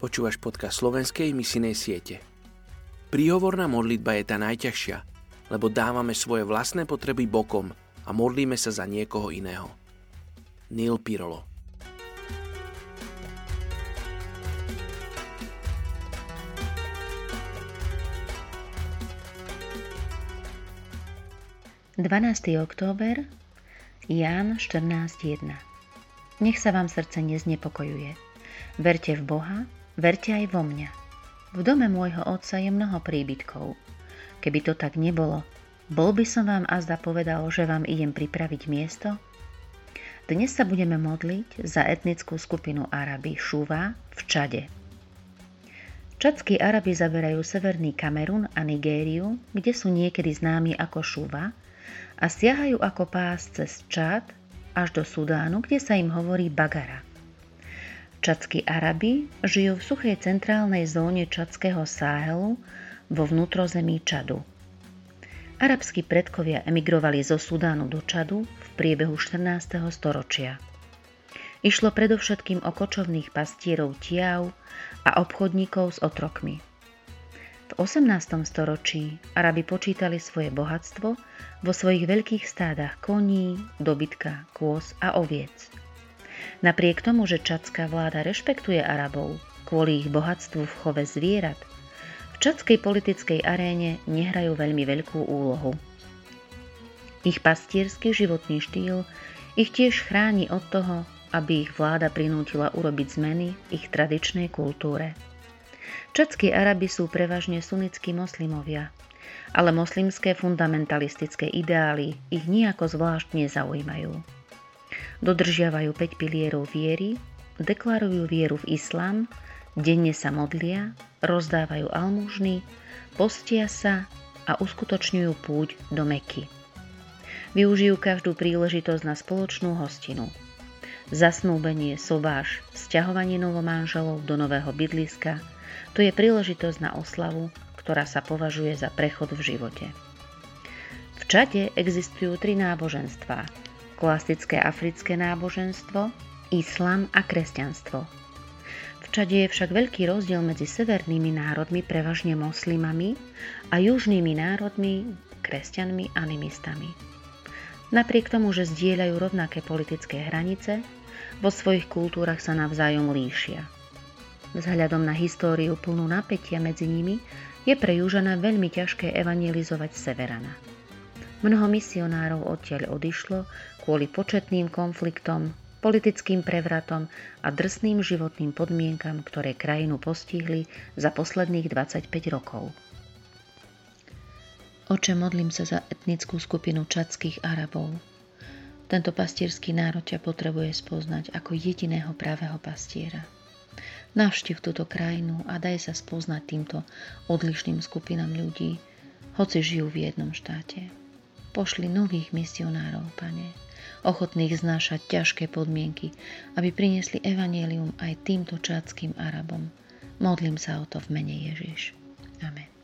Počúvaš podcast slovenskej misinej siete. Príhovorná modlitba je tá najťažšia, lebo dávame svoje vlastné potreby bokom a modlíme sa za niekoho iného. Neil Pirolo 12. október, Ján 14.1 Nech sa vám srdce neznepokojuje. Verte v Boha, verte aj vo mňa. V dome môjho otca je mnoho príbytkov. Keby to tak nebolo, bol by som vám azda povedal, že vám idem pripraviť miesto? Dnes sa budeme modliť za etnickú skupinu Araby Šuva v Čade. Čadskí Arabi zaberajú severný Kamerun a Nigériu, kde sú niekedy známi ako Šuva, a siahajú ako pás cez Čad až do Sudánu, kde sa im hovorí Bagara. Čadskí Arabi žijú v suchej centrálnej zóne čadského Sáhelu vo vnútrozemí Čadu. Arabskí predkovia emigrovali zo Sudánu do Čadu v priebehu 14. storočia. Išlo predovšetkým o kočovných pastierov Tiav a obchodníkov s otrokmi – v 18. storočí Arabi počítali svoje bohatstvo vo svojich veľkých stádach koní, dobytka, kôz a oviec. Napriek tomu, že čadská vláda rešpektuje Arabov kvôli ich bohatstvu v chove zvierat, v čadskej politickej aréne nehrajú veľmi veľkú úlohu. Ich pastierský životný štýl ich tiež chráni od toho, aby ich vláda prinútila urobiť zmeny v ich tradičnej kultúre. Čadskí Arabi sú prevažne sunnickí moslimovia, ale moslimské fundamentalistické ideály ich nejako zvlášť nezaujímajú. Dodržiavajú 5 pilierov viery, deklarujú vieru v islám, denne sa modlia, rozdávajú almužny, postia sa a uskutočňujú púť do Meky. Využijú každú príležitosť na spoločnú hostinu. Zasnúbenie, sobáš, sťahovanie novomanželov do nového bydliska – to je príležitosť na oslavu, ktorá sa považuje za prechod v živote. V Čade existujú tri náboženstvá. Klasické africké náboženstvo, islám a kresťanstvo. V Čade je však veľký rozdiel medzi severnými národmi, prevažne moslimami, a južnými národmi, kresťanmi, animistami. Napriek tomu, že zdieľajú rovnaké politické hranice, vo svojich kultúrach sa navzájom líšia – Vzhľadom na históriu plnú napätia medzi nimi je pre Južana veľmi ťažké evangelizovať Severana. Mnoho misionárov odtiaľ odišlo kvôli početným konfliktom, politickým prevratom a drsným životným podmienkam, ktoré krajinu postihli za posledných 25 rokov. Oče, modlím sa za etnickú skupinu čadských Arabov. Tento pastierský národ ťa potrebuje spoznať ako jediného pravého pastiera. Navštív túto krajinu a daj sa spoznať týmto odlišným skupinám ľudí, hoci žijú v jednom štáte. Pošli nových misionárov, pane, ochotných znášať ťažké podmienky, aby priniesli evanelium aj týmto čádským Arabom. Modlím sa o to v mene Ježiš. Amen.